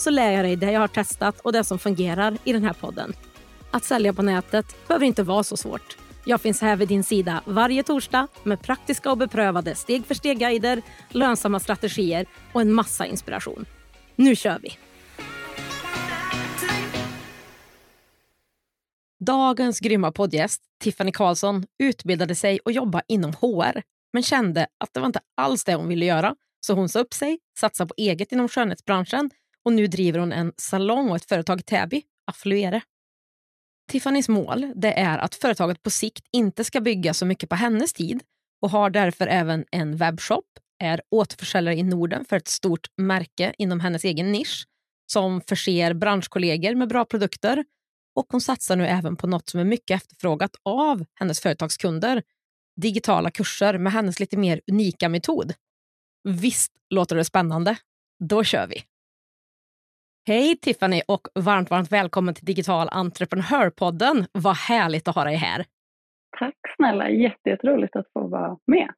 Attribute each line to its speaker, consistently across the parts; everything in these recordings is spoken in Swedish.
Speaker 1: så lär jag dig det jag har testat och det som fungerar i den här podden. Att sälja på nätet behöver inte vara så svårt. Jag finns här vid din sida varje torsdag med praktiska och beprövade steg för steg-guider, lönsamma strategier och en massa inspiration. Nu kör vi! Dagens grymma poddgäst, Tiffany Karlsson, utbildade sig och jobbade inom HR men kände att det var inte alls det hon ville göra. Så hon sa upp sig, satsade på eget inom skönhetsbranschen och nu driver hon en salong och ett företag i Täby, Affluere. Tiffany's mål det är att företaget på sikt inte ska bygga så mycket på hennes tid och har därför även en webbshop, är återförsäljare i Norden för ett stort märke inom hennes egen nisch som förser branschkollegor med bra produkter och hon satsar nu även på något som är mycket efterfrågat av hennes företagskunder, digitala kurser med hennes lite mer unika metod. Visst låter det spännande? Då kör vi! Hej Tiffany och varmt, varmt välkommen till Digital entreprenörpodden. Vad härligt att ha dig här.
Speaker 2: Tack snälla, jätteroligt att få vara med.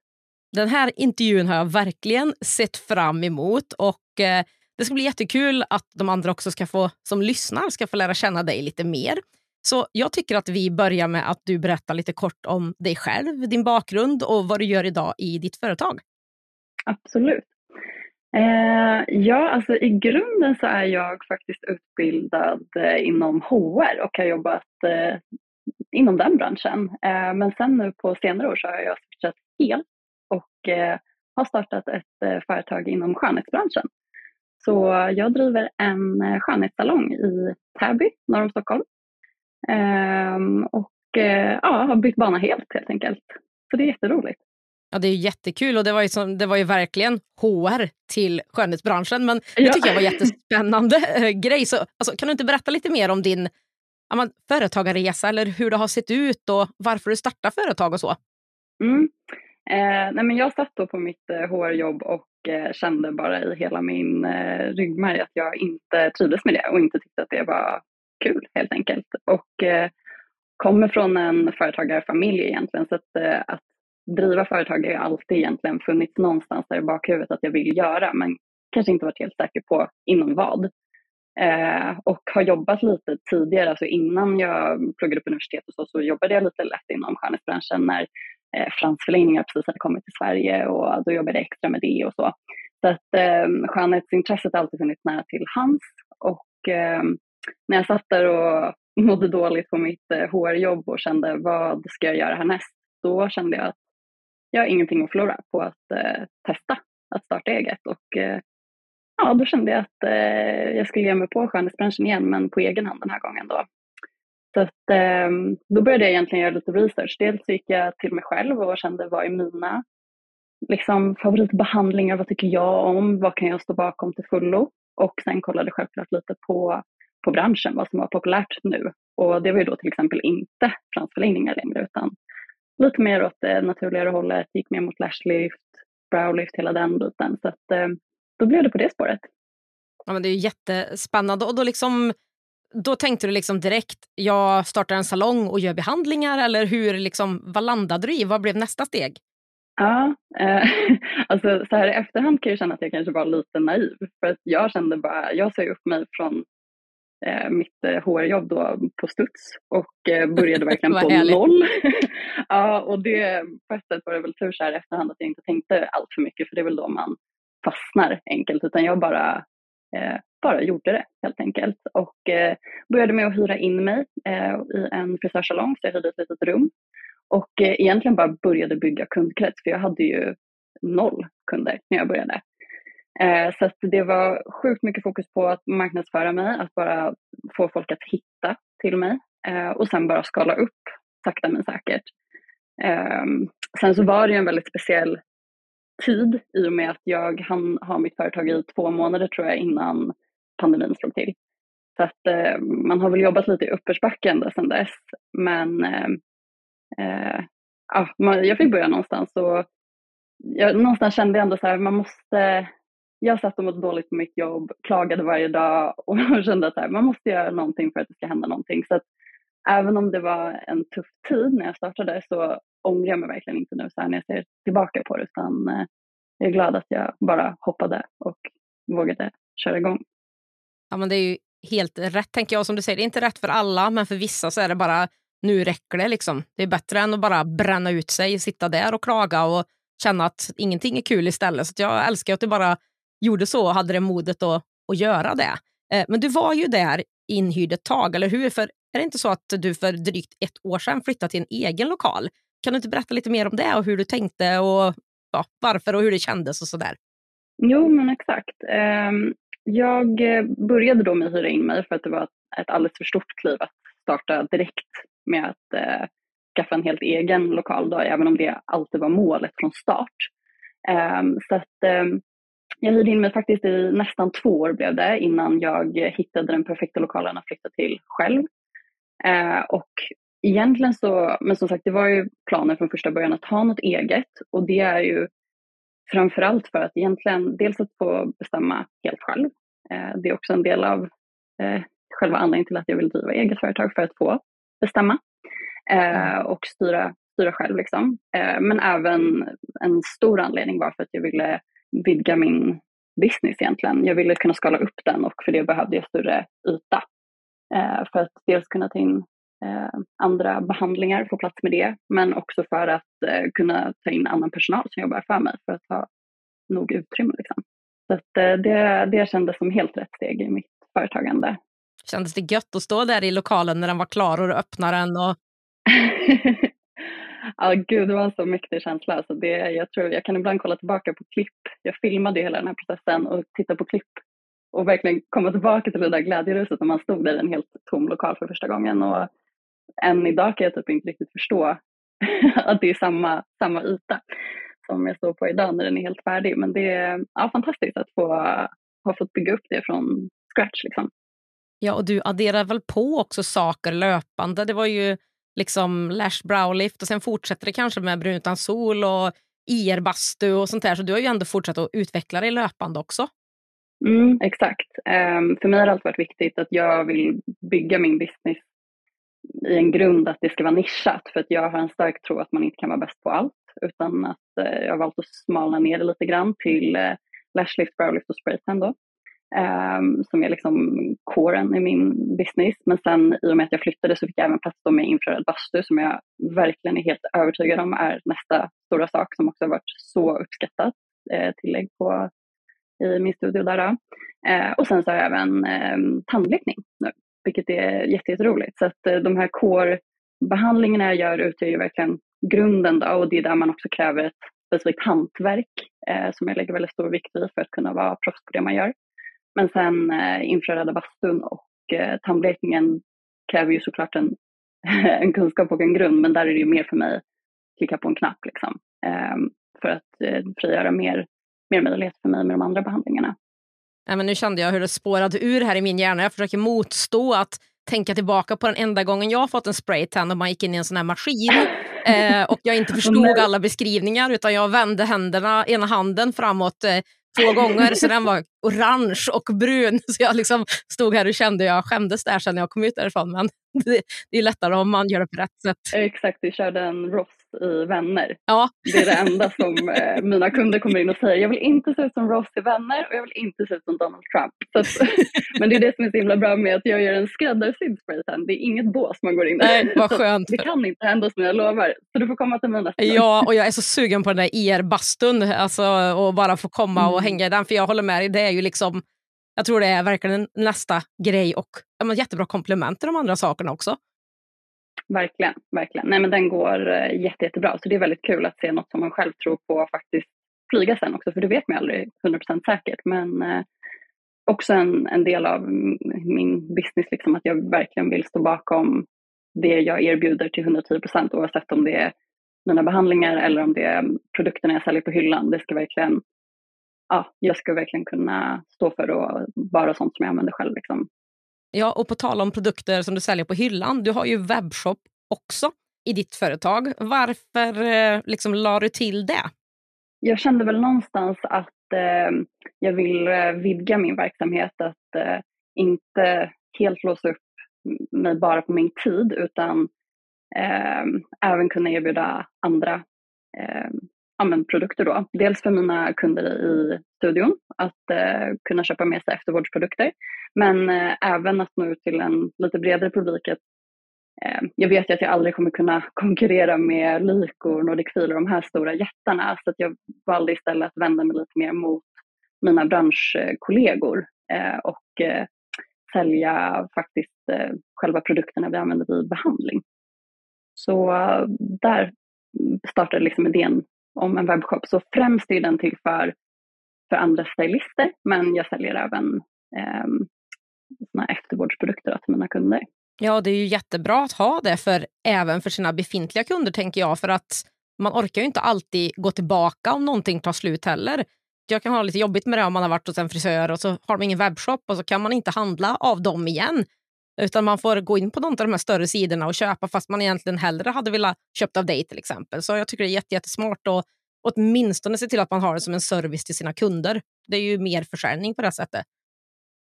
Speaker 1: Den här intervjun har jag verkligen sett fram emot och eh, det ska bli jättekul att de andra också ska få, som lyssnar ska få lära känna dig lite mer. Så jag tycker att vi börjar med att du berättar lite kort om dig själv, din bakgrund och vad du gör idag i ditt företag.
Speaker 2: Absolut. Eh, ja, alltså i grunden så är jag faktiskt utbildad eh, inom HR och har jobbat eh, inom den branschen. Eh, men sen nu på senare år så har jag switchat helt och eh, har startat ett eh, företag inom skönhetsbranschen. Så jag driver en eh, skönhetssalong i Täby, norr om Stockholm. Ehm, och eh, ja, har bytt bana helt helt enkelt. Så det är jätteroligt.
Speaker 1: Ja, det är jättekul och det var ju, som, det var ju verkligen HR till skönhetsbranschen. Men det ja. tycker jag var jättespännande äh, grej. Så, alltså, kan du inte berätta lite mer om din ja, företagarresa eller hur det har sett ut och varför du startade företag och så?
Speaker 2: Mm. Eh, nej men jag satt då på mitt eh, HR-jobb och eh, kände bara i hela min eh, ryggmärg att jag inte trivdes med det och inte tyckte att det var kul helt enkelt. Och eh, kommer från en företagarfamilj egentligen så att, eh, att driva företag har ju alltid egentligen funnits någonstans där i bakhuvudet att jag vill göra men kanske inte varit helt säker på inom vad. Eh, och har jobbat lite tidigare, alltså innan jag pluggade på universitet och så, så jobbade jag lite lätt inom skönhetsbranschen när eh, fransförlängningar precis hade kommit till Sverige och då jobbade jag extra med det och så. Så att eh, skönhetsintresset har alltid funnits nära till hands och eh, när jag satt där och mådde dåligt på mitt eh, HR-jobb och kände vad ska jag göra härnäst? Då kände jag att jag har ingenting att förlora på att eh, testa att starta eget. Och, eh, ja, då kände jag att eh, jag skulle ge mig på skönhetsbranschen igen, men på egen hand den här gången. Då. Så att, ehm, då började jag egentligen göra lite research. Dels gick jag till mig själv och kände vad är mina liksom, favoritbehandlingar, vad tycker jag om, vad kan jag stå bakom till fullo? Och sen kollade självklart lite på, på branschen, vad som var populärt nu. Och det var ju då till exempel inte fransförlängningar längre, utan lite mer åt det naturligare hållet, gick mer mot lashlift, browlift, hela den biten. Så att, eh, då blev det på det spåret.
Speaker 1: Ja, men det är jättespännande. Och då, liksom, då tänkte du liksom direkt, jag startar en salong och gör behandlingar eller hur, liksom, vad landade du i? Vad blev nästa steg?
Speaker 2: Ja, eh, alltså så här i efterhand kan jag känna att jag kanske var lite naiv. För att jag kände bara, jag sa upp mig från mitt eh, HR-jobb då på studs och eh, började verkligen på noll. ja, och det, på ett sätt var det väl tur så här efterhand att jag inte tänkte allt för mycket för det är väl då man fastnar enkelt utan jag bara, eh, bara gjorde det helt enkelt och eh, började med att hyra in mig eh, i en frisörsalong så jag hyrde ett litet rum och egentligen bara började bygga kundkrets för jag hade ju noll kunder när jag började. Eh, så det var sjukt mycket fokus på att marknadsföra mig, att bara få folk att hitta till mig eh, och sen bara skala upp sakta men säkert. Eh, sen så var det ju en väldigt speciell tid i och med att jag hann ha mitt företag i två månader tror jag innan pandemin slog till. Så att eh, man har väl jobbat lite i uppförsbacke ända sedan dess. Men eh, eh, ja, man, jag fick börja någonstans och jag någonstans kände jag ändå så här, man måste, jag satt och mådde dåligt på mitt jobb, klagade varje dag och kände att här, man måste göra någonting för att det ska hända någonting. Så att även om det var en tuff tid när jag startade så ångrar jag mig verkligen inte nu så här när jag ser tillbaka på det utan eh, jag är glad att jag bara hoppade och vågade köra igång.
Speaker 1: Ja men det är ju helt rätt tänker jag. Som du säger, det är inte rätt för alla men för vissa så är det bara nu räcker det liksom. Det är bättre än att bara bränna ut sig, sitta där och klaga och känna att ingenting är kul istället. Så jag älskar att du bara gjorde så och hade det modet att, att göra det. Eh, men du var ju där inhyrd ett tag, eller hur? För är det inte så att du för drygt ett år sedan flyttade till en egen lokal? Kan du inte berätta lite mer om det och hur du tänkte och ja, varför och hur det kändes och sådär?
Speaker 2: Jo, men exakt. Ehm, jag eh, började då med att hyra in mig för att det var ett alldeles för stort kliv att starta direkt med att eh, skaffa en helt egen lokal, då, även om det alltid var målet från start. Ehm, så att, ehm, jag hyrde in mig faktiskt i nästan två år blev det innan jag hittade den perfekta lokalen att flytta till själv. Uh, och egentligen så, men som sagt det var ju planen från första början att ha något eget och det är ju framförallt för att egentligen dels att få bestämma helt själv. Uh, det är också en del av uh, själva anledningen till att jag vill driva eget företag för att få bestämma eh, mm. och styra, styra själv. Liksom. Eh, men även en stor anledning var för att jag ville vidga min business egentligen. Jag ville kunna skala upp den och för det behövde jag större yta. Eh, för att dels kunna ta in eh, andra behandlingar, få plats med det, men också för att eh, kunna ta in annan personal som jobbar för mig för att ha nog utrymme. Liksom. Så att, eh, det, det kändes som helt rätt steg i mitt företagande.
Speaker 1: Kändes det gött att stå där i lokalen när den var klar och du öppnade den och
Speaker 2: ja, gud, det var en så mäktig känsla. Alltså det, jag, tror, jag kan ibland kolla tillbaka på klipp. Jag filmade hela den här processen och tittade på klipp och verkligen komma tillbaka till det där glädjeruset när man stod där i en helt tom lokal för första gången. Och än idag kan jag typ inte riktigt förstå att det är samma, samma yta som jag står på idag när den är helt färdig. Men det är ja, fantastiskt att få ha fått bygga upp det från scratch. Liksom.
Speaker 1: Ja, och du adderar väl på också saker löpande. Det var ju liksom lash browlift och sen fortsätter det kanske med brun utan sol och IR-bastu och sånt där. Så du har ju ändå fortsatt att utveckla dig löpande också.
Speaker 2: Mm, exakt. Um, för mig har det alltid varit viktigt att jag vill bygga min business i en grund att det ska vara nischat. För att jag har en stark tro att man inte kan vara bäst på allt. Utan att uh, jag har valt att smalna ner det lite grann till eh, uh, lashlift, browlift och spraytan då um, som är liksom coren i min business. Men sen i och med att jag flyttade så fick jag även plats med infraröd bastu som jag verkligen är helt övertygad om är nästa stora sak som också har varit så uppskattat eh, tillägg på i min studio där. Eh, och sen så har jag även eh, tandläggning nu, vilket är jätteroligt. Så att eh, de här core-behandlingarna jag gör utgör ju verkligen grunden då, och det är där man också kräver ett specifikt hantverk eh, som jag lägger väldigt stor vikt vid för att kunna vara proffs på det man gör. Men sen eh, infraröda bastun och eh, tandblekningen kräver ju såklart en, en kunskap och en grund, men där är det ju mer för mig klicka på en knapp liksom, eh, för att eh, frigöra mer, mer möjlighet för mig med de andra behandlingarna.
Speaker 1: Ja, men nu kände jag hur det spårade ur här i min hjärna. Jag försöker motstå att tänka tillbaka på den enda gången jag fått en spraytan och man gick in i en sån här maskin eh, och jag inte förstod alla beskrivningar utan jag vände händerna, ena handen framåt eh, två gånger så den var orange och brun. Så jag liksom stod här och kände, jag skämdes där sen jag kom ut därifrån. Men det, det är lättare om man gör det på rätt sätt.
Speaker 2: Exakt, vi körde en Ross i Vänner.
Speaker 1: Ja.
Speaker 2: Det är det enda som eh, mina kunder kommer in och säger. Jag vill inte se ut som Ross i Vänner och jag vill inte se ut som Donald Trump. Att, men det är det som är så himla bra med att jag gör en skräddarsydd spraytan. Det är inget bås man går in i.
Speaker 1: Nej, vad skönt.
Speaker 2: det kan inte hända mig, jag lovar. Så du får komma till mig nästa
Speaker 1: Ja, och jag är så sugen på den där IR-bastun. Alltså, och bara få komma och mm. hänga i den. För jag håller med dig, det är ju liksom jag tror det är verkligen nästa grej och ja, jättebra komplement till de andra sakerna också.
Speaker 2: Verkligen, verkligen. Nej men den går eh, jätte, jättebra. Så det är väldigt kul att se något som man själv tror på faktiskt flyga sen också. För det vet man aldrig 100% säkert. Men eh, också en, en del av min business, liksom, att jag verkligen vill stå bakom det jag erbjuder till 110% oavsett om det är mina behandlingar eller om det är produkterna jag säljer på hyllan. Det ska verkligen ja, jag ska verkligen kunna stå för och bara sånt som jag använder själv. Liksom.
Speaker 1: Ja, och på tal om produkter som du säljer på hyllan, du har ju webbshop också i ditt företag. Varför eh, liksom, la du till det?
Speaker 2: Jag kände väl någonstans att eh, jag vill eh, vidga min verksamhet, att eh, inte helt låsa upp mig bara på min tid utan eh, även kunna erbjuda andra eh, ja, produkter då. Dels för mina kunder i studion att eh, kunna köpa med sig eftervårdsprodukter men eh, även att nå ut till en lite bredare publik. Eh, jag vet ju att jag aldrig kommer kunna konkurrera med Lyko, Nordic Feel och de här stora jättarna så att jag valde istället att vända mig lite mer mot mina branschkollegor eh, och eh, sälja faktiskt eh, själva produkterna vi använder vid behandling. Så eh, där startade liksom idén om en webbshop. Så främst är den till för, för andra stylister, men jag säljer även eh, såna eftervårdsprodukter till mina kunder.
Speaker 1: Ja, det är ju jättebra att ha det för även för sina befintliga kunder, tänker jag. För att man orkar ju inte alltid gå tillbaka om någonting tar slut heller. Jag kan ha lite jobbigt med det om man har varit hos en frisör och så har de ingen webbshop och så kan man inte handla av dem igen. Utan man får gå in på någon av de här större sidorna och köpa fast man egentligen hellre hade velat köpa av dig till exempel. Så jag tycker det är jättesmart att åtminstone se till att man har det som en service till sina kunder. Det är ju mer försäljning på det sättet.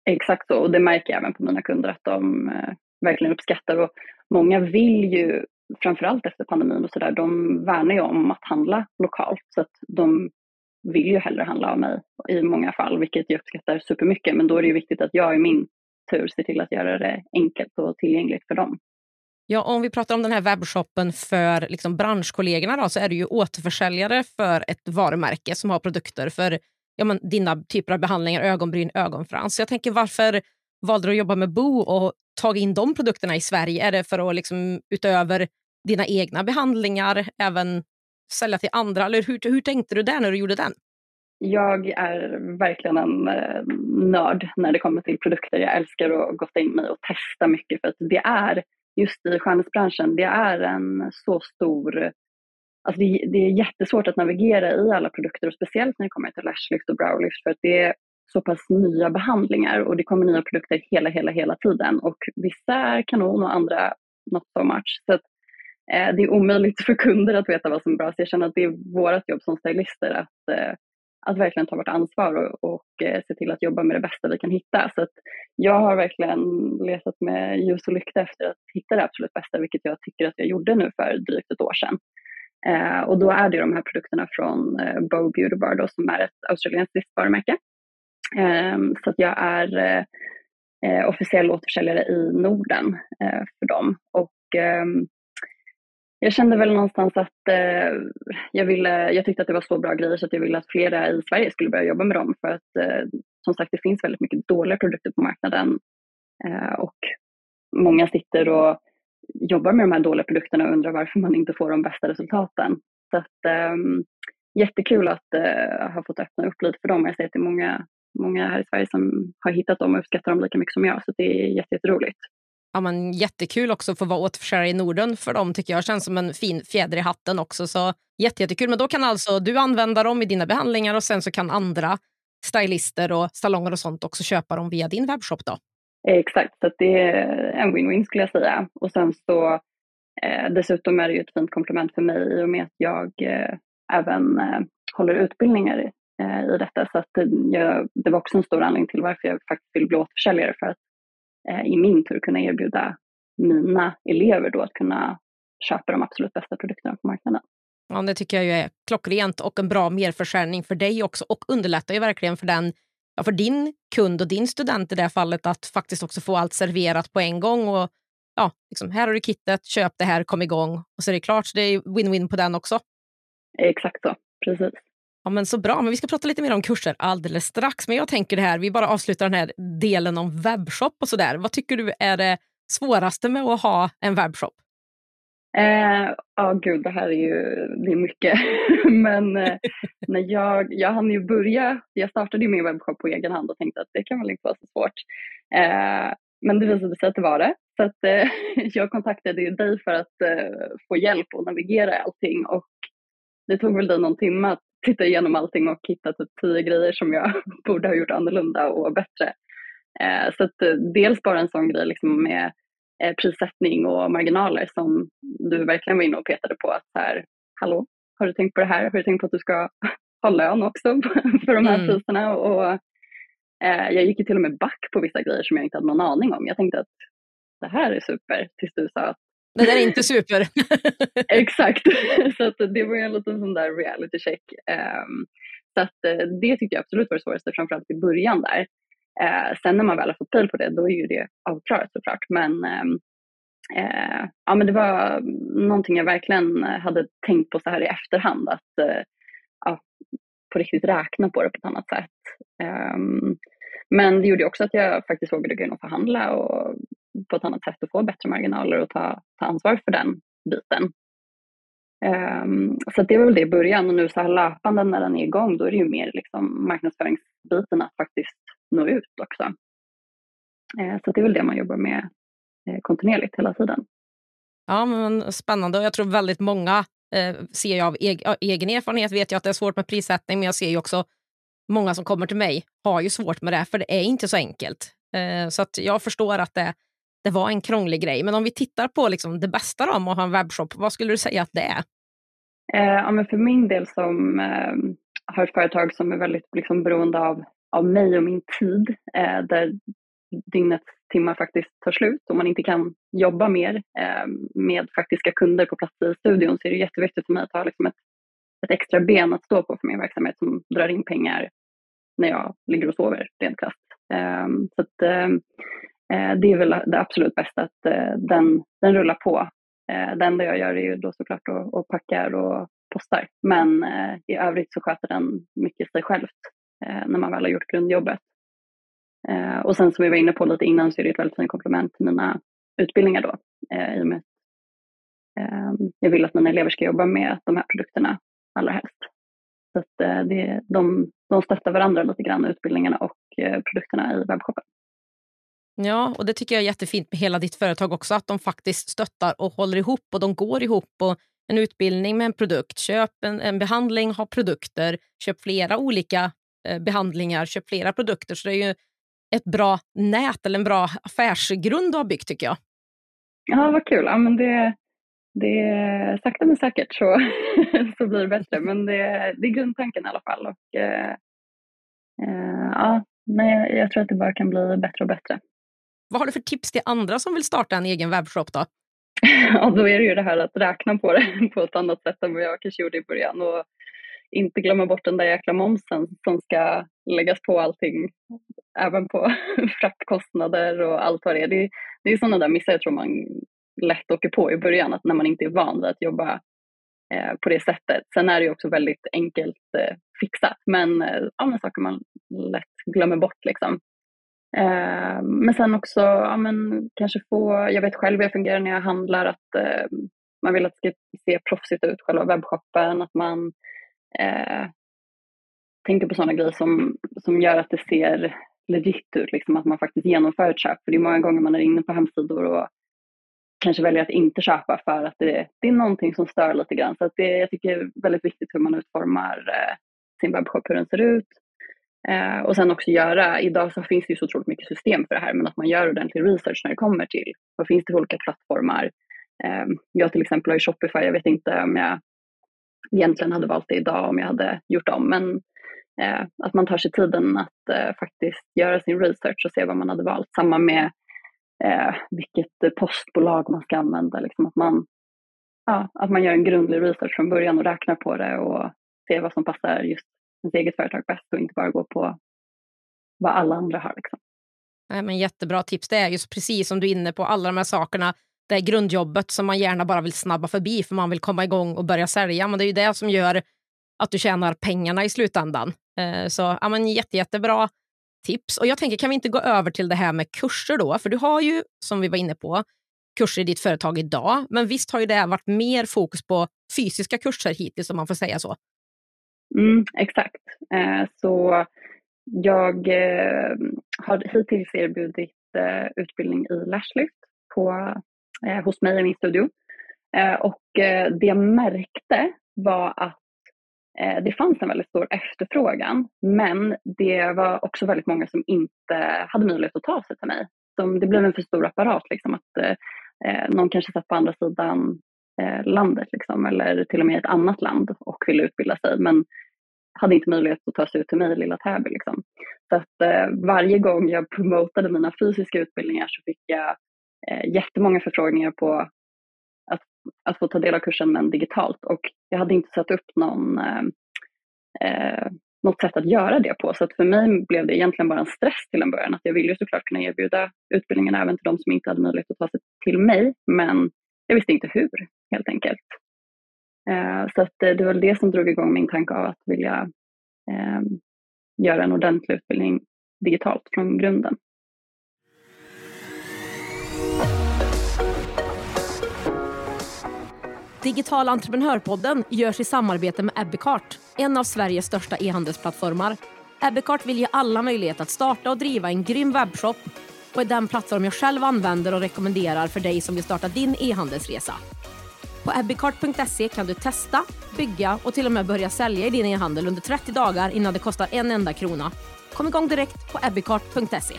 Speaker 2: Exakt så, och det märker jag även på mina kunder att de eh, verkligen uppskattar. Och många vill ju, framförallt efter pandemin och sådär, de värnar ju om att handla lokalt. Så att de vill ju hellre handla av mig i många fall, vilket jag uppskattar supermycket. Men då är det ju viktigt att jag i min tur ser till att göra det enkelt och tillgängligt för dem.
Speaker 1: Ja, om vi pratar om den här webbshoppen för liksom branschkollegorna då, så är du ju återförsäljare för ett varumärke som har produkter för ja, men, dina typer av behandlingar, ögonbryn, ögonfrans. Så jag tänker varför valde du att jobba med Bo och tagit in de produkterna i Sverige? Är det för att liksom, utöver dina egna behandlingar även sälja till andra? Eller hur, hur tänkte du där när du gjorde den?
Speaker 2: Jag är verkligen en eh, nörd när det kommer till produkter. Jag älskar att gotta in mig och testa mycket för att det är just i skönhetsbranschen, det är en så stor Alltså det, det, är jättesvårt att navigera i alla produkter och speciellt när det kommer till lashlift och browlift för att det är så pass nya behandlingar och det kommer nya produkter hela, hela, hela tiden och vissa är kanon och andra not so much. Så att, eh, det är omöjligt för kunder att veta vad som är bra så jag känner att det är vårt jobb som stylister att eh, att verkligen ta vårt ansvar och, och eh, se till att jobba med det bästa vi kan hitta. Så jag har verkligen letat med ljus och lykta efter att hitta det absolut bästa, vilket jag tycker att jag gjorde nu för drygt ett år sedan. Eh, och då är det de här produkterna från eh, Bow Beauty Bar då, som är ett australiensiskt varumärke. Eh, så att jag är eh, eh, officiell återförsäljare i Norden eh, för dem. Och ehm, jag kände väl någonstans att eh, jag, ville, jag tyckte att det var så bra grejer så att jag ville att flera i Sverige skulle börja jobba med dem. För att eh, som sagt, det finns väldigt mycket dåliga produkter på marknaden. Eh, och många sitter och jobbar med de här dåliga produkterna och undrar varför man inte får de bästa resultaten. Så att, ehm, jättekul att eh, ha fått öppna upp lite för dem. Jag ser att det är många, många här i Sverige som har hittat dem och uppskattar dem lika mycket som jag. Så det är jätteroligt
Speaker 1: ja, men, jättekul också att få vara återförsäljare i Norden för dem tycker jag känns som en fin fjäder i hatten också. Så jätte, jättekul. Men då kan alltså du använda dem i dina behandlingar och sen så kan andra stylister och salonger och sånt också köpa dem via din webbshop då?
Speaker 2: Exakt, så det är en win-win skulle jag säga. Och sen så eh, dessutom är det ju ett fint komplement för mig i och med att jag eh, även eh, håller utbildningar eh, i detta. Så att det, jag, det var också en stor anledning till varför jag faktiskt vill bli återförsäljare för att i min tur kunna erbjuda mina elever då att kunna köpa de absolut bästa produkterna på marknaden.
Speaker 1: Ja, det tycker jag är klockrent och en bra merförsäljning för dig också och underlättar ju verkligen för, den, ja, för din kund och din student i det här fallet att faktiskt också få allt serverat på en gång. Och ja, liksom, Här har du kittet, köp det här, kom igång och så är det klart. Så det är win-win på den också.
Speaker 2: Exakt så, precis.
Speaker 1: Ja, men så bra, men vi ska prata lite mer om kurser alldeles strax. Men jag tänker det här, vi bara avslutar den här delen om webbshop och sådär. Vad tycker du är det svåraste med att ha en webbshop?
Speaker 2: Eh, ja, gud, det här är ju det är mycket. men eh, när jag, jag hann ju börja, jag startade ju min webbshop på egen hand och tänkte att det kan väl inte vara så svårt. Eh, men det visade sig att det var det. Så att, eh, jag kontaktade ju dig för att eh, få hjälp att navigera allting och det tog väl dig någon timme att titta igenom allting och hitta typ tio grejer som jag borde ha gjort annorlunda och bättre. Eh, så att, eh, dels bara en sån grej liksom med eh, prissättning och marginaler som du verkligen var inne och petade på. Att här, hallå, har du tänkt på det här? Har du tänkt på att du ska ha lön också för de här mm. priserna? Och, eh, jag gick ju till och med back på vissa grejer som jag inte hade någon aning om. Jag tänkte att det här är super, tills du sa att
Speaker 1: det där är inte super.
Speaker 2: Exakt, så att det var en liten sån där reality check. Ehm, så att, eh, det tyckte jag absolut var det svåraste, framförallt i början där. Eh, sen när man väl har fått pejl på det, då är ju det avklarat såklart. Men, ehm, eh, ja, men det var någonting jag verkligen hade tänkt på så här i efterhand, att ja, på riktigt räkna på det på ett annat sätt. Ehm, men det gjorde också att jag faktiskt vågade gå in och förhandla och på ett annat sätt och få bättre marginaler och ta, ta ansvar för den biten. Um, så det var väl det i början och nu så här löpande när den är igång då är det ju mer liksom marknadsföringsbiten att faktiskt nå ut också. Uh, så det är väl det man jobbar med uh, kontinuerligt hela tiden.
Speaker 1: Ja, men spännande och jag tror väldigt många eh, ser jag av egen erfarenhet vet jag att det är svårt med prissättning men jag ser ju också många som kommer till mig har ju svårt med det för det är inte så enkelt. Eh, så att jag förstår att det det var en krånglig grej. Men om vi tittar på liksom det bästa då, om att ha en webbshop, vad skulle du säga att det är?
Speaker 2: Eh, ja, men för min del som eh, har ett företag som är väldigt liksom, beroende av, av mig och min tid, eh, där dygnets timmar faktiskt tar slut och man inte kan jobba mer eh, med faktiska kunder på plats i studion så är det jätteviktigt för mig att ha liksom ett, ett extra ben att stå på för min verksamhet som drar in pengar när jag ligger och sover rent krasst. Eh, så att, ehm, Eh, det är väl det absolut bästa att eh, den, den rullar på. Eh, det enda jag gör är ju då såklart att, att packar och postar. Men eh, i övrigt så sköter den mycket sig självt eh, när man väl har gjort grundjobbet. Och sen som vi var inne på lite innan så är det ett väldigt fint komplement till mina utbildningar då. I och med ehm, jag vill att mina elever ska jobba med de här produkterna allra helst. Så att det, de, de stöttar varandra lite grann, utbildningarna och produkterna i webbshoppen.
Speaker 1: Ja, och det tycker jag är jättefint med hela ditt företag också, att de faktiskt stöttar och håller ihop och de går ihop. Och en utbildning med en produkt, köp en, en behandling, ha produkter, köp flera olika eh, behandlingar, köp flera produkter. Så det är ju ett bra nät eller en bra affärsgrund du har byggt tycker jag.
Speaker 2: Ja, vad kul. Ja, men det, det är sakta men säkert så, så blir det bättre. Men det, det är grundtanken i alla fall. Och, eh, eh, ja, nej, jag tror att det bara kan bli bättre och bättre.
Speaker 1: Vad har du för tips till andra som vill starta en egen webbshop då?
Speaker 2: Ja, då är det ju det här att räkna på det på ett annat sätt än vad jag kanske gjorde i början och inte glömma bort den där jäkla momsen som ska läggas på allting, även på fraktkostnader och allt vad det är. Det, det är sådana där missar jag tror man lätt åker på i början, att när man inte är van vid att jobba eh, på det sättet. Sen är det ju också väldigt enkelt eh, fixat, men, eh, ja, men saker man lätt glömmer bort liksom. Eh, men sen också ja, men kanske få, jag vet själv hur jag fungerar när jag handlar, att eh, man vill att det ska se proffsigt ut, själva webbshoppen, att man eh, tänker på sådana grejer som, som gör att det ser legit ut, liksom att man faktiskt genomför ett köp. För det är många gånger man är inne på hemsidor och kanske väljer att inte köpa för att det, det är någonting som stör lite grann. Så att det, jag tycker det är väldigt viktigt hur man utformar eh, sin webbshop, hur den ser ut, Eh, och sen också göra, idag så finns det ju så otroligt mycket system för det här, men att man gör ordentlig research när det kommer till vad finns det för olika plattformar. Eh, jag till exempel har ju Shopify, jag vet inte om jag egentligen hade valt det idag om jag hade gjort om, men eh, att man tar sig tiden att eh, faktiskt göra sin research och se vad man hade valt. Samma med eh, vilket postbolag man ska använda, liksom att man ja, att man gör en grundlig research från början och räknar på det och ser vad som passar just ens eget företag bäst och inte bara gå på vad alla andra har. Liksom.
Speaker 1: Nej, men jättebra tips. Det är just precis som du är inne på, alla de här sakerna. Det är grundjobbet som man gärna bara vill snabba förbi för man vill komma igång och börja sälja. Men det är ju det som gör att du tjänar pengarna i slutändan. Eh, så ja, men jätte, jättebra tips. Och jag tänker, kan vi inte gå över till det här med kurser då? För du har ju, som vi var inne på, kurser i ditt företag idag. Men visst har ju det varit mer fokus på fysiska kurser hittills, om man får säga så.
Speaker 2: Mm, exakt. Eh, så jag eh, har hittills erbjudit eh, utbildning i Lashlyft på, hos mig i min studio. Och det jag märkte var att det fanns en väldigt stor efterfrågan, men det var också väldigt många som inte hade möjlighet att ta sig till mig. Som, det blev en för stor apparat, liksom, att eh, någon kanske satt på andra sidan Eh, landet, liksom, eller till och med i ett annat land och ville utbilda sig, men hade inte möjlighet att ta sig ut till mig i lilla Täby. Liksom. Så att eh, varje gång jag promotade mina fysiska utbildningar så fick jag eh, jättemånga förfrågningar på att, att få ta del av kursen men digitalt och jag hade inte satt upp någon, eh, eh, något sätt att göra det på. Så att för mig blev det egentligen bara en stress till en början. Att jag ville ju såklart kunna erbjuda utbildningen även till de som inte hade möjlighet att ta sig till mig men jag visste inte hur helt enkelt. Eh, så att eh, det var det som drog igång min tanke av att vilja eh, göra en ordentlig utbildning digitalt från grunden.
Speaker 1: Digital entreprenörpodden görs i samarbete med Ebbecart, en av Sveriges största e-handelsplattformar. Ebbecart vill ge alla möjlighet att starta och driva en grym webbshop och är den plattform jag själv använder och rekommenderar för dig som vill starta din e-handelsresa. På ebbicart.se kan du testa, bygga och till och med börja sälja i din e-handel under 30 dagar innan det kostar en enda krona. Kom igång direkt på ebbicart.se.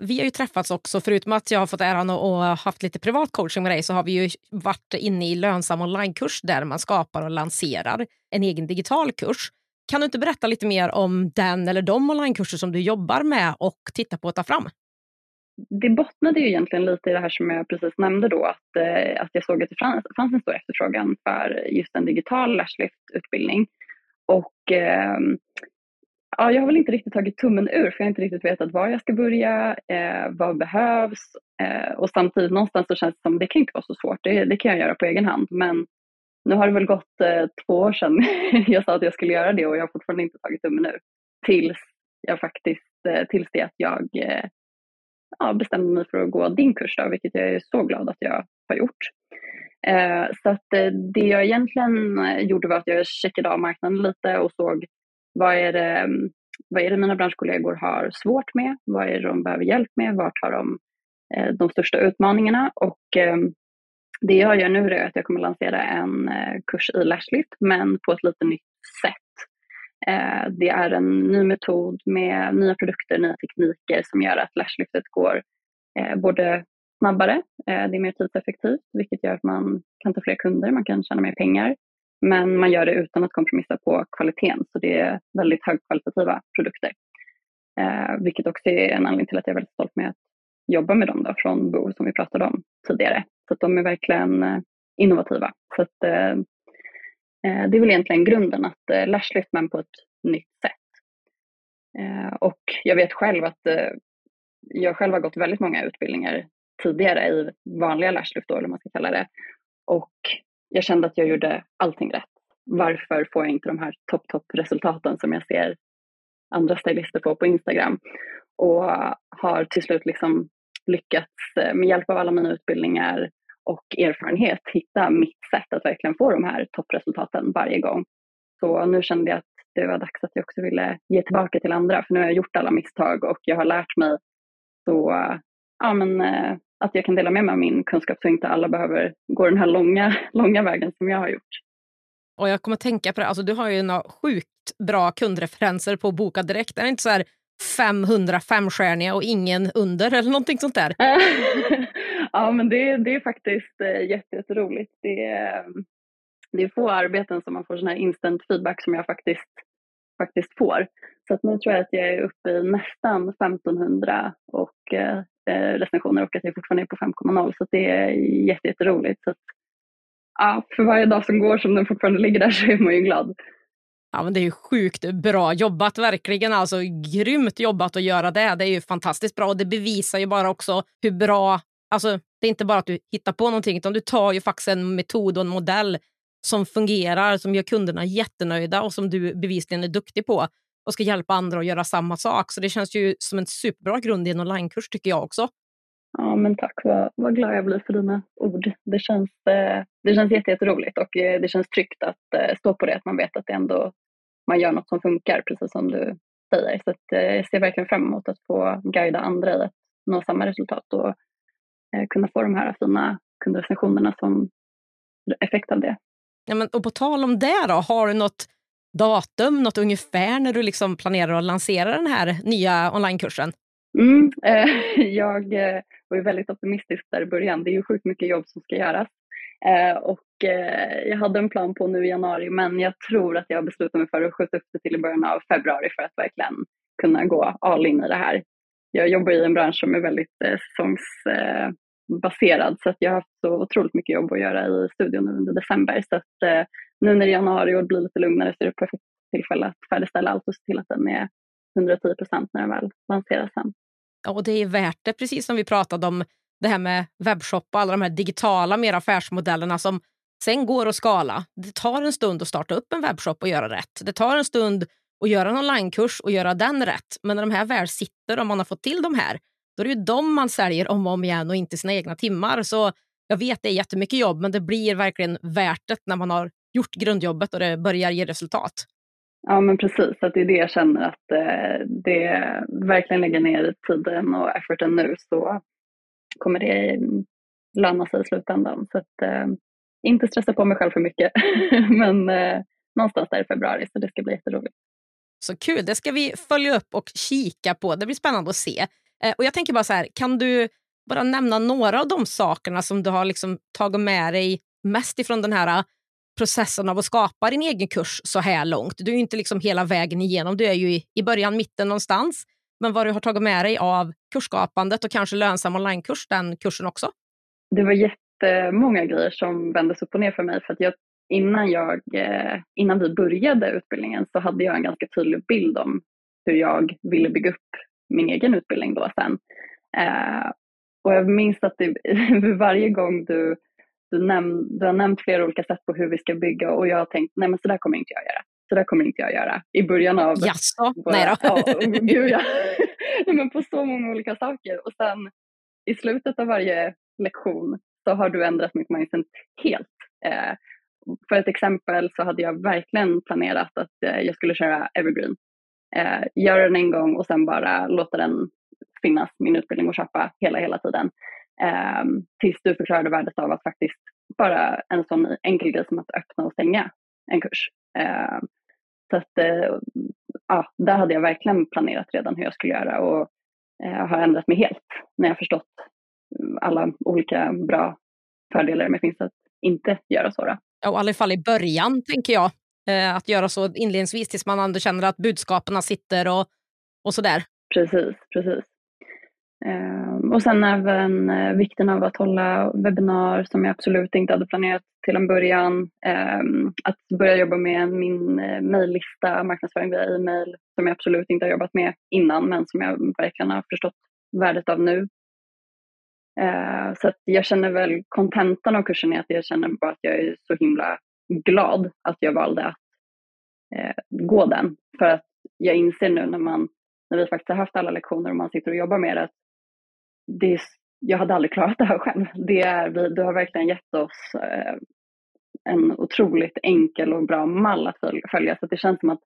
Speaker 1: Vi har ju träffats också, förutom att jag har fått äran att haft lite privat coaching med dig så har vi ju varit inne i lönsam onlinekurs där man skapar och lanserar en egen digital kurs. Kan du inte berätta lite mer om den eller de onlinekurser som du jobbar med och tittar på att ta fram?
Speaker 2: Det bottnade ju egentligen lite i det här som jag precis nämnde då, att, eh, att jag såg att det fanns, fanns en stor efterfrågan för just en digital Lashlift-utbildning. Och eh, ja, jag har väl inte riktigt tagit tummen ur, för jag har inte riktigt vetat var jag ska börja, eh, vad behövs eh, och samtidigt någonstans så känns det som det kan inte vara så svårt, det, det kan jag göra på egen hand. Men nu har det väl gått eh, två år sedan jag sa att jag skulle göra det och jag har fortfarande inte tagit tummen ur. Tills jag faktiskt, eh, tills det att jag eh, ja, bestämde mig för att gå din kurs, då, vilket jag är så glad att jag har gjort. Eh, så att eh, det jag egentligen eh, gjorde var att jag checkade av marknaden lite och såg vad är det, mm, vad är det mina branschkollegor har svårt med? Vad är det de behöver hjälp med? Vart har de eh, de största utmaningarna? Och eh, det jag gör nu är att jag kommer lansera en eh, kurs i Lashlift, men på ett lite nytt sätt. Eh, det är en ny metod med nya produkter, nya tekniker som gör att lashlyftet går eh, både snabbare, eh, det är mer tidseffektivt vilket gör att man kan ta fler kunder, man kan tjäna mer pengar. Men man gör det utan att kompromissa på kvaliteten så det är väldigt högkvalitativa produkter. vilket också är en anledning till att jag är väldigt stolt med att jobba med dem då, från Bo som vi pratade om tidigare. Så att de är verkligen innovativa. Så att, Eh, det är väl egentligen grunden, att eh, lashlift men på ett nytt sätt. Eh, och jag vet själv att eh, jag själv har gått väldigt många utbildningar tidigare i vanliga lashlift då, eller vad man ska kalla det. Och jag kände att jag gjorde allting rätt. Varför får jag inte de här topp, topp resultaten som jag ser andra stylister få på Instagram? Och har till slut liksom lyckats med hjälp av alla mina utbildningar och erfarenhet hitta mitt sätt att verkligen få de här toppresultaten varje gång. Så nu kände jag att det var dags att jag också ville ge tillbaka till andra för nu har jag gjort alla misstag och jag har lärt mig så ja, men, eh, att jag kan dela med mig av min kunskap så inte alla behöver gå den här långa, långa vägen som jag har gjort.
Speaker 1: Och jag kommer att tänka på det, alltså, du har ju några sjukt bra kundreferenser på Boka Direkt. Är det inte så här 500 femstjärniga och ingen under eller någonting sånt där?
Speaker 2: ja, men det, det är faktiskt äh, jätteroligt. Det, är, det är få arbeten som man får sån här instant feedback som jag faktiskt, faktiskt får. Så att nu tror jag att jag är uppe i nästan 1500 och, äh, recensioner och att jag fortfarande är på 5,0 så det är jätteroligt. Jätte ja, för varje dag som går som den fortfarande ligger där så är man ju glad.
Speaker 1: Ja, men det är ju sjukt bra jobbat, verkligen. Alltså, grymt jobbat att göra det. Det är ju fantastiskt bra och det bevisar ju bara också hur bra... Alltså, det är inte bara att du hittar på någonting utan du tar ju faktiskt en metod och en modell som fungerar, som gör kunderna jättenöjda och som du bevisligen är duktig på och ska hjälpa andra att göra samma sak. Så det känns ju som en superbra grund i en onlinekurs tycker jag också.
Speaker 2: Ja, men tack. Vad, vad glad jag blir för dina ord. Det känns, eh, det känns jätteroligt och eh, det känns tryggt att eh, stå på det, att man vet att det ändå, man gör något som funkar, precis som du säger. Så att, jag ser verkligen fram emot att få guida andra i att nå samma resultat och kunna få de här fina kundrecensionerna som effekt av det.
Speaker 1: Ja, men, och på tal om det, då, har du något datum, något ungefär när du liksom planerar att lansera den här nya onlinekursen?
Speaker 2: Mm, eh, jag eh, var ju väldigt optimistisk där i början. Det är ju sjukt mycket jobb som ska göras. Eh, och eh, jag hade en plan på nu i januari men jag tror att jag beslutar mig för att skjuta upp det till i början av februari för att verkligen kunna gå all in i det här. Jag jobbar i en bransch som är väldigt eh, säsongsbaserad så att jag har haft så otroligt mycket jobb att göra i studion under december. Så att eh, nu när det är januari och det blir lite lugnare så är det perfekt tillfälle att färdigställa allt och se till att den är 110 procent när den väl lanseras sen.
Speaker 1: Ja, och det är värt det, precis som vi pratade om det här med webbshop och alla de här digitala mer affärsmodellerna som sen går att skala. Det tar en stund att starta upp en webbshop och göra rätt. Det tar en stund och göra en onlinekurs och göra den rätt. Men när de här väl sitter och man har fått till de här, då är det ju de man säljer om och om igen och inte sina egna timmar. Så jag vet det är jättemycket jobb, men det blir verkligen värt det när man har gjort grundjobbet och det börjar ge resultat.
Speaker 2: Ja men precis, att det är det jag känner att eh, det verkligen lägger ner tiden och efforten nu så kommer det löna sig i slutändan. Så att, eh, inte stressa på mig själv för mycket, men eh, någonstans där i februari så det ska bli jätteroligt.
Speaker 1: Så kul, det ska vi följa upp och kika på. Det blir spännande att se. Eh, och jag tänker bara så här, kan du bara nämna några av de sakerna som du har liksom tagit med dig mest ifrån den här eh, processen av att skapa din egen kurs så här långt? Du är ju inte liksom hela vägen igenom, du är ju i, i början, mitten någonstans. Men vad du har tagit med dig av kursskapandet och kanske lönsam onlinekurs, den kursen också?
Speaker 2: Det var jättemånga grejer som vändes upp och ner för mig. För att jag, innan, jag, eh, innan vi började utbildningen så hade jag en ganska tydlig bild om hur jag ville bygga upp min egen utbildning då sen. Eh, och jag minns att det, varje gång du, du, näm, du har nämnt flera olika sätt på hur vi ska bygga och jag har tänkt, nej men så där kommer inte jag göra så där kommer inte jag göra. I början av...
Speaker 1: Jaså? Nej då.
Speaker 2: Ja, gud ja. men på så många olika saker. Och sen i slutet av varje lektion så har du ändrat mitt mindset helt. Eh, för ett exempel så hade jag verkligen planerat att eh, jag skulle köra evergreen. Eh, göra den en gång och sen bara låta den finnas, min utbildning och köpa hela, hela tiden. Eh, tills du förklarade värdet av att faktiskt bara en sån enkel grej som att öppna och stänga en kurs. Eh, så att, eh, ja, där hade jag verkligen planerat redan hur jag skulle göra och eh, har ändrat mig helt när jag förstått alla olika bra fördelar med finns att inte göra så. Då.
Speaker 1: Ja, och i alla fall i början, tänker jag. Eh, att göra så inledningsvis tills man ändå känner att budskapen sitter och, och sådär.
Speaker 2: Precis, precis. Ehm, och sen även eh, vikten av att hålla webbinar som jag absolut inte hade planerat till en början. Ehm, att börja jobba med min eh, mejllista, marknadsföring via e-mail som jag absolut inte har jobbat med innan men som jag verkligen har förstått värdet av nu. Eh, så att jag känner väl kontentan av kursen är att jag känner bara att jag är så himla glad att jag valde att eh, gå den. För att jag inser nu när man när vi faktiskt har haft alla lektioner och man sitter och jobbar med det, det är, jag hade aldrig klarat det här själv. Det är, vi, du har verkligen gett oss eh, en otroligt enkel och bra mall att följa. Så det känns som att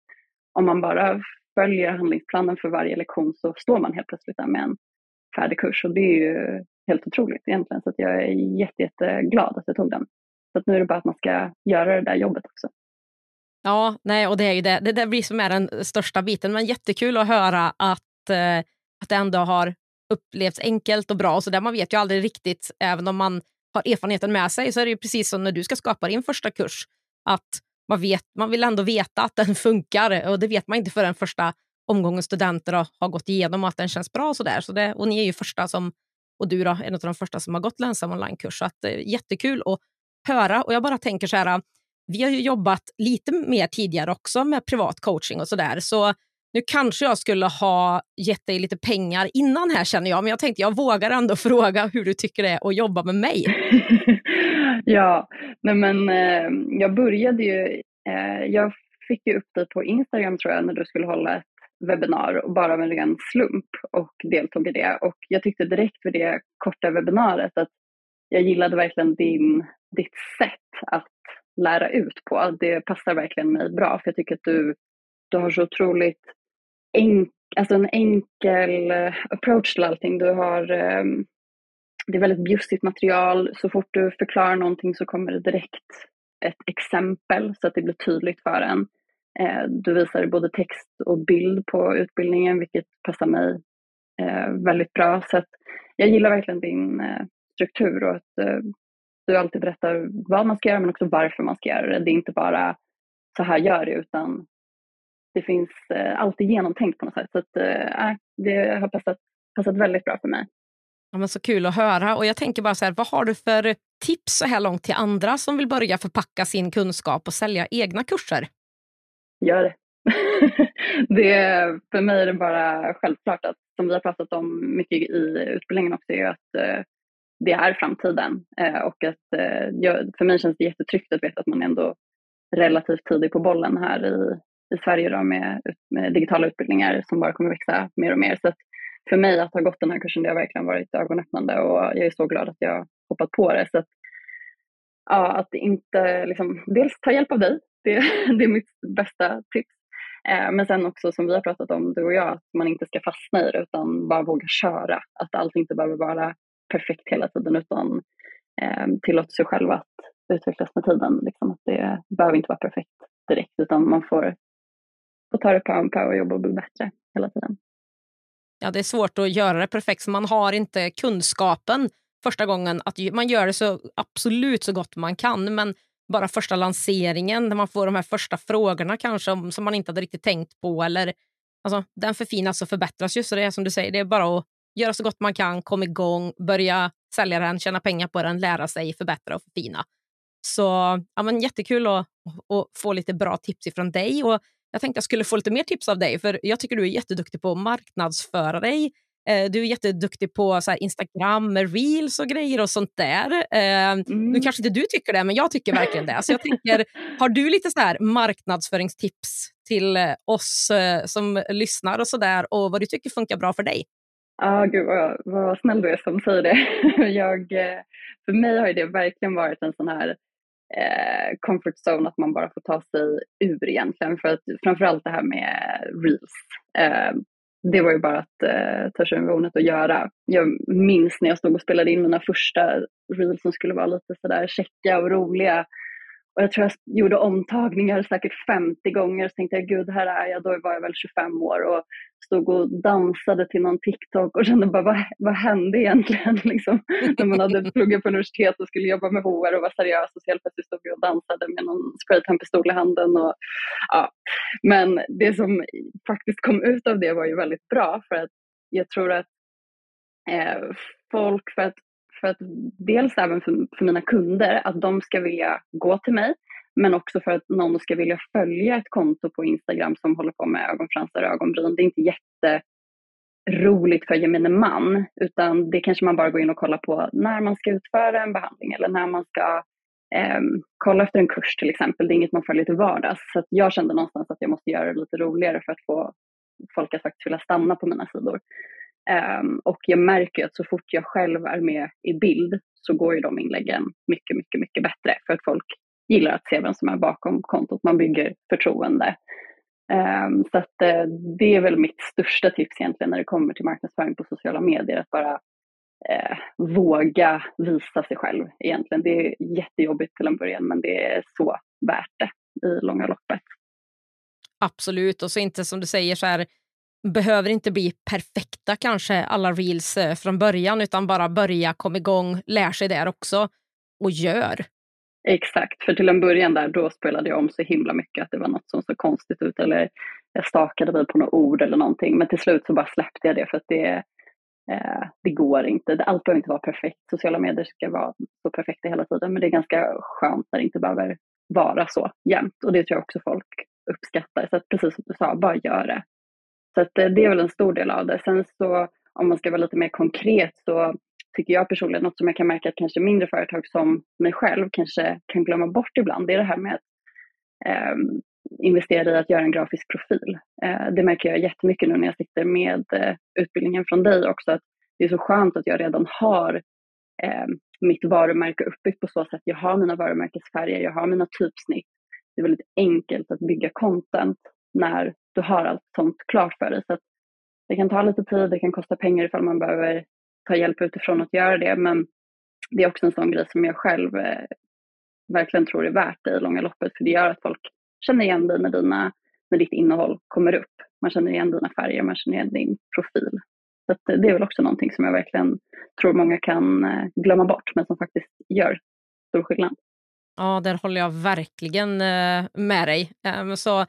Speaker 2: om man bara följer handlingsplanen för varje lektion så står man helt plötsligt där med en färdig kurs. Och det är ju helt otroligt egentligen. Så att jag är jätte, jätteglad att jag tog den. Så att nu är det bara att man ska göra det där jobbet också.
Speaker 1: Ja, nej, och det är ju det. Det där blir som är den största biten. Men jättekul att höra att, eh, att det ändå har upplevts enkelt och bra. Så där man vet ju aldrig riktigt, även om man har erfarenheten med sig, så är det ju precis som när du ska skapa din första kurs. Att man, vet, man vill ändå veta att den funkar och det vet man inte förrän första omgången studenter har, har gått igenom och att den känns bra. Och så där. Så det, och ni är ju första som, och du då, en av de första som har gått lönsam onlinekurs. Så att, eh, jättekul att höra. Och jag bara tänker så här, eh, vi har ju jobbat lite mer tidigare också med privat coaching och så där. Så nu kanske jag skulle ha gett dig lite pengar innan här känner jag, men jag tänkte jag vågar ändå fråga hur du tycker det är att jobba med mig.
Speaker 2: ja, nej men eh, jag började ju, eh, jag fick ju upp dig på Instagram tror jag när du skulle hålla ett webbinar och bara av en ren slump och deltog i det. Och jag tyckte direkt vid det korta webbinariet att jag gillade verkligen din, ditt sätt att lära ut på. Det passar verkligen mig bra för jag tycker att du, du har så otroligt enk, alltså en enkel eh, approach till allting. Du har, ehm, det är väldigt bjussigt material. Så fort du förklarar någonting så kommer det direkt ett exempel så att det blir tydligt för en. Eh, du visar både text och bild på utbildningen vilket passar mig eh, väldigt bra. Så att jag gillar verkligen din eh, struktur och att du alltid berättar vad man ska göra men också varför man ska göra det. Det är inte bara så här gör det utan det finns alltid genomtänkt på något sätt. Så att, äh, det har passat, passat väldigt bra för mig.
Speaker 1: Ja, men så kul att höra. Och jag tänker bara så här, vad har du för tips så här långt till andra som vill börja förpacka sin kunskap och sälja egna kurser?
Speaker 2: Gör det. det för mig är det bara självklart att, som vi har pratat om mycket i utbildningen också, är att eh, det är framtiden. Eh, och att, eh, för mig känns det jättetryggt att veta att man ändå relativt tidigt på bollen här i, i Sverige då med, med digitala utbildningar som bara kommer växa mer och mer. Så att för mig att ha gått den här kursen, det har verkligen varit ögonöppnande och jag är så glad att jag hoppat på det. Så att, ja, att inte liksom, dels ta hjälp av dig, det, det är mitt bästa tips. Eh, men sen också som vi har pratat om, du och jag, att man inte ska fastna i det utan bara våga köra. Att allt inte behöver vara perfekt hela tiden utan eh, tillåta sig själv att utvecklas med tiden. Liksom, att det behöver inte vara perfekt direkt utan man får, får ta det på en på och jobba och bli bättre hela tiden.
Speaker 1: Ja, det är svårt att göra det perfekt för man har inte kunskapen första gången. att Man gör det så absolut så gott man kan men bara första lanseringen när man får de här första frågorna kanske som man inte hade riktigt tänkt på. Eller, alltså, den förfinas och förbättras ju. Så det är som du säger, det är bara att göra så gott man kan, komma igång, börja sälja den, tjäna pengar på den, lära sig, förbättra och förfina. Så ja, men jättekul att, att få lite bra tips ifrån dig. Och jag tänkte jag skulle få lite mer tips av dig, för jag tycker du är jätteduktig på att marknadsföra dig. Eh, du är jätteduktig på så Instagram med reels och grejer och sånt där. Eh, mm. Nu kanske inte du tycker det, men jag tycker verkligen det. Så jag tänker, har du lite så här marknadsföringstips till oss eh, som lyssnar och så där och vad du tycker funkar bra för dig?
Speaker 2: Ja, ah, gud vad, vad snäll du är som säger det. jag, för mig har det verkligen varit en sån här eh, comfort zone att man bara får ta sig ur egentligen. För att framförallt det här med reels. Eh, det var ju bara att eh, ta sig över hornet och göra. Jag minns när jag stod och spelade in mina första reels som skulle vara lite sådär checka och roliga. Och jag tror jag gjorde omtagningar säkert 50 gånger. Så tänkte jag, gud, här är jag. Då var jag väl 25 år och stod och dansade till någon TikTok och kände bara, vad, vad hände egentligen? Liksom, när man hade pluggat på universitet och skulle jobba med HR och var seriös och så helt plötsligt stod jag och dansade med någon spraytanpistol i handen. Och, ja. Men det som faktiskt kom ut av det var ju väldigt bra för att jag tror att eh, folk, för att för att dels även för, för mina kunder, att de ska vilja gå till mig, men också för att någon ska vilja följa ett konto på Instagram som håller på med ögonfransar och ögonbryn. Det är inte jätteroligt för gemene man, utan det kanske man bara går in och kollar på när man ska utföra en behandling eller när man ska eh, kolla efter en kurs till exempel. Det är inget man följer till vardags. Så jag kände någonstans att jag måste göra det lite roligare för att få folk att faktiskt vilja stanna på mina sidor. Um, och jag märker att så fort jag själv är med i bild så går ju de inläggen mycket, mycket, mycket bättre för att folk gillar att se vem som är bakom kontot. Man bygger förtroende. Um, så att, uh, det är väl mitt största tips egentligen när det kommer till marknadsföring på sociala medier. Att bara uh, våga visa sig själv egentligen. Det är jättejobbigt till en början men det är så värt det i långa loppet.
Speaker 1: Absolut, och så inte som du säger så här behöver inte bli perfekta kanske alla reels eh, från början utan bara börja, kom igång, lär sig där också och gör.
Speaker 2: Exakt, för till en början där då spelade jag om så himla mycket att det var något som såg konstigt ut eller jag stakade mig på något ord eller någonting men till slut så bara släppte jag det för att det, eh, det går inte. Allt behöver inte vara perfekt. Sociala medier ska vara så perfekta hela tiden men det är ganska skönt när det inte behöver vara så jämt och det tror jag också folk uppskattar. Så att precis som du sa, bara gör det. Så att eh, det är väl en stor del av det. Sen så om man ska vara lite mer konkret så tycker jag personligen, något som jag kan märka att kanske mindre företag som mig själv kanske kan glömma bort ibland, det är det här med att eh, investera i att göra en grafisk profil. Eh, det märker jag jättemycket nu när jag sitter med eh, utbildningen från dig också, att det är så skönt att jag redan har eh, mitt varumärke uppbyggt på så sätt. Jag har mina varumärkesfärger, jag har mina typsnitt. Det är väldigt enkelt att bygga content när du har allt sånt klart för dig. Så det kan ta lite tid, det kan kosta pengar ifall man behöver ta hjälp utifrån att göra det. Men det är också en sån grej som jag själv eh, verkligen tror är värt det i långa loppet. För det gör att folk känner igen dig när, dina, när ditt innehåll kommer upp. Man känner igen dina färger, man känner igen din profil. Så det är väl också någonting som jag verkligen tror många kan eh, glömma bort, men som faktiskt gör stor skillnad.
Speaker 1: Ja, där håller jag verkligen eh, med dig. Ehm, så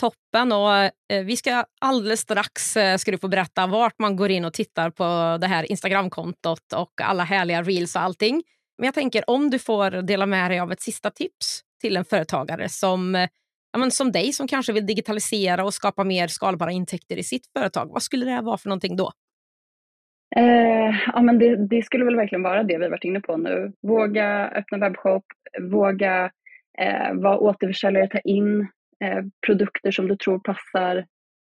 Speaker 1: toppen. Och eh, vi ska alldeles strax eh, ska du få berätta vart man går in och tittar på det här Instagramkontot och alla härliga reels och allting. Men jag tänker om du får dela med dig av ett sista tips till en företagare som, eh, ja, men som dig som kanske vill digitalisera och skapa mer skalbara intäkter i sitt företag. Vad skulle det vara för någonting då?
Speaker 2: Eh, ja, men det, det, skulle väl verkligen vara det vi varit inne på nu. Våga öppna webbshop, våga eh, vara återförsäljare, ta in eh, produkter som du tror passar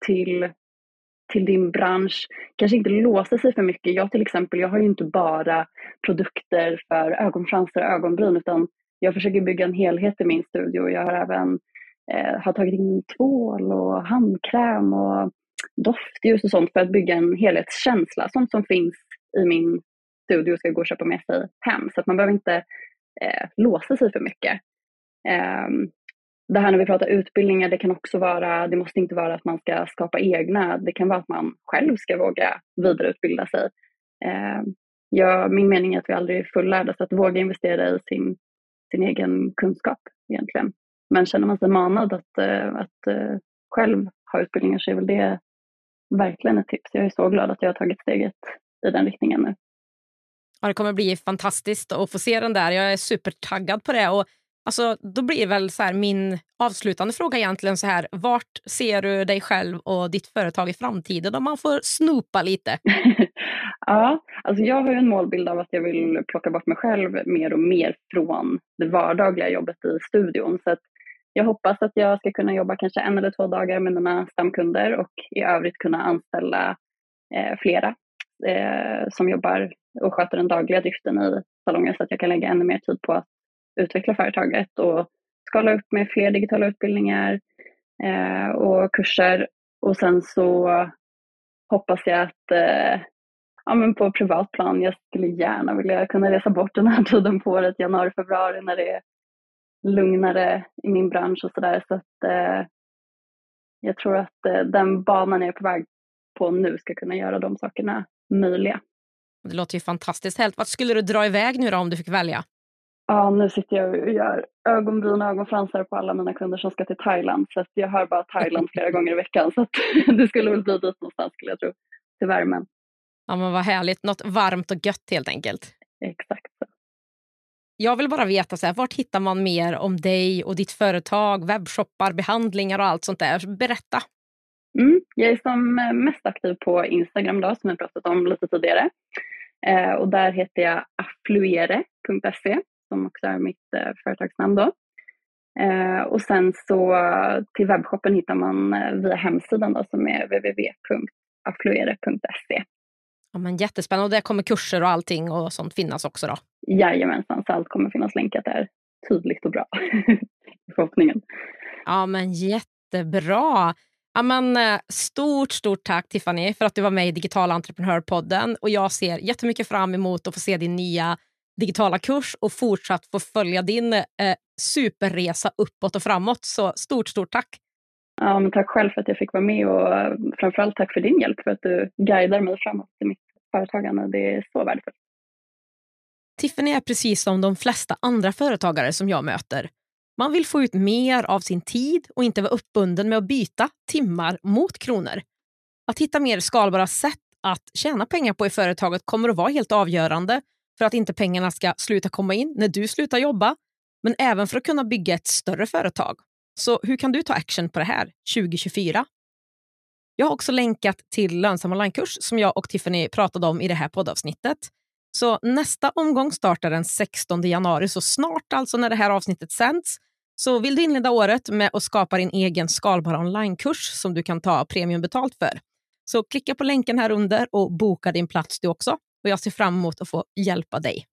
Speaker 2: till, till din bransch. Kanske inte låsa sig för mycket. Jag till exempel, jag har ju inte bara produkter för ögonfransar och ögonbryn utan jag försöker bygga en helhet i min studio. Jag har även eh, har tagit in tvål och handkräm och doftljus och sånt för att bygga en helhetskänsla. Sånt som finns i min studio ska gå och köpa med sig hem. Så att man behöver inte eh, låsa sig för mycket. Eh, det här när vi pratar utbildningar, det kan också vara, det måste inte vara att man ska skapa egna, det kan vara att man själv ska våga vidareutbilda sig. Eh, ja, min mening är att vi aldrig är fullärda, så att våga investera i sin, sin egen kunskap egentligen. Men känner man sig manad att, eh, att eh, själv ha utbildningar så är väl det verkligen ett tips. Jag är så glad att jag har tagit steget i den riktningen nu.
Speaker 1: Ja, det kommer bli fantastiskt att få se den där. Jag är supertaggad på det. Och alltså, då blir väl så min avslutande fråga egentligen så här. Vart ser du dig själv och ditt företag i framtiden om man får snopa lite?
Speaker 2: ja, alltså jag har en målbild av att jag vill plocka bort mig själv mer och mer från det vardagliga jobbet i studion. Så att jag hoppas att jag ska kunna jobba kanske en eller två dagar med mina stamkunder och i övrigt kunna anställa eh, flera eh, som jobbar och sköter den dagliga driften i salongen så att jag kan lägga ännu mer tid på att utveckla företaget och skala upp med fler digitala utbildningar eh, och kurser. Och sen så hoppas jag att eh, ja, men på privat plan, jag skulle gärna vilja kunna resa bort den här tiden på året, januari, februari när det är lugnare i min bransch och sådär. Så att eh, jag tror att eh, den banan jag är på väg på nu ska kunna göra de sakerna möjliga.
Speaker 1: Det låter ju fantastiskt helt. Vart skulle du dra iväg nu då om du fick välja?
Speaker 2: Ja, nu sitter jag och gör ögonbryn och ögonfransar på alla mina kunder som ska till Thailand. Så jag hör bara Thailand flera gånger i veckan. Så det skulle väl bli dit någonstans skulle jag tro. Till värmen.
Speaker 1: Ja, men vad härligt. Något varmt och gött helt enkelt.
Speaker 2: Exakt.
Speaker 1: Jag vill bara veta, så här, vart hittar man mer om dig och ditt företag, webbshoppar, behandlingar och allt sånt där? Berätta.
Speaker 2: Mm, jag är som mest aktiv på Instagram då, som jag pratat om lite tidigare. Eh, och där heter jag affluere.se som också är mitt eh, företagsnamn då. Eh, och sen så till webbshoppen hittar man eh, via hemsidan då, som är www.affluere.se.
Speaker 1: Ja, men jättespännande. Och där kommer kurser och allting och sånt finnas också då?
Speaker 2: Jajamensan, så allt kommer finnas länkat där tydligt och bra. förhoppningen.
Speaker 1: Ja, men jättebra. Ja, men, stort, stort tack Tiffany för att du var med i Digital entreprenörpodden. Och jag ser jättemycket fram emot att få se din nya digitala kurs och fortsatt få följa din eh, superresa uppåt och framåt. Så stort, stort tack!
Speaker 2: Ja, men tack själv för att jag fick vara med och framförallt tack för din hjälp för att du guidar mig framåt i mitt företagande. Det är så värdefullt.
Speaker 1: Tiffany är precis som de flesta andra företagare som jag möter. Man vill få ut mer av sin tid och inte vara uppbunden med att byta timmar mot kronor. Att hitta mer skalbara sätt att tjäna pengar på i företaget kommer att vara helt avgörande för att inte pengarna ska sluta komma in när du slutar jobba, men även för att kunna bygga ett större företag. Så hur kan du ta action på det här 2024? Jag har också länkat till lönsam onlinekurs som jag och Tiffany pratade om i det här poddavsnittet. Så nästa omgång startar den 16 januari, så snart alltså när det här avsnittet sänds. Så vill du inleda året med att skapa din egen skalbara onlinekurs som du kan ta premiumbetalt för. Så klicka på länken här under och boka din plats du också. Och jag ser fram emot att få hjälpa dig.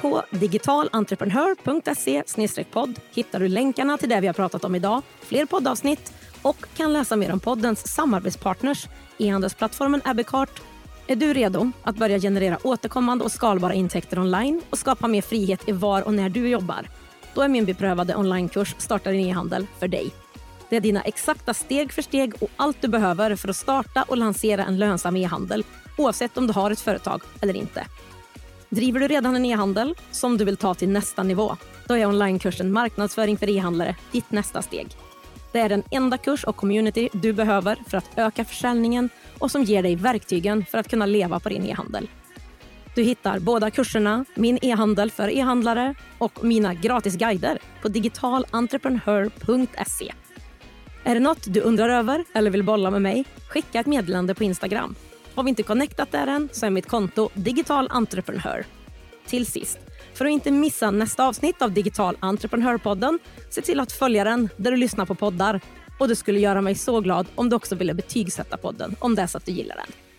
Speaker 1: På digitalentreprenör.se podd hittar du länkarna till det vi har pratat om idag, fler poddavsnitt och kan läsa mer om poddens samarbetspartners, e-handelsplattformen Abbeycart, Är du redo att börja generera återkommande och skalbara intäkter online och skapa mer frihet i var och när du jobbar? Då är min beprövade onlinekurs Starta din e-handel för dig. Det är dina exakta steg för steg och allt du behöver för att starta och lansera en lönsam e-handel oavsett om du har ett företag eller inte. Driver du redan en e-handel som du vill ta till nästa nivå? Då är onlinekursen Marknadsföring för e-handlare ditt nästa steg. Det är den enda kurs och community du behöver för att öka försäljningen och som ger dig verktygen för att kunna leva på din e-handel. Du hittar båda kurserna, Min e-handel för e-handlare och mina gratis guider på digitalentreprenör.se. Är det något du undrar över eller vill bolla med mig? Skicka ett meddelande på Instagram. Har vi inte connectat där än så är mitt konto Digital Entreprenör. Till sist, för att inte missa nästa avsnitt av Digital Entreprenörpodden, se till att följa den där du lyssnar på poddar. Och det skulle göra mig så glad om du också ville betygsätta podden om det är så att du gillar den.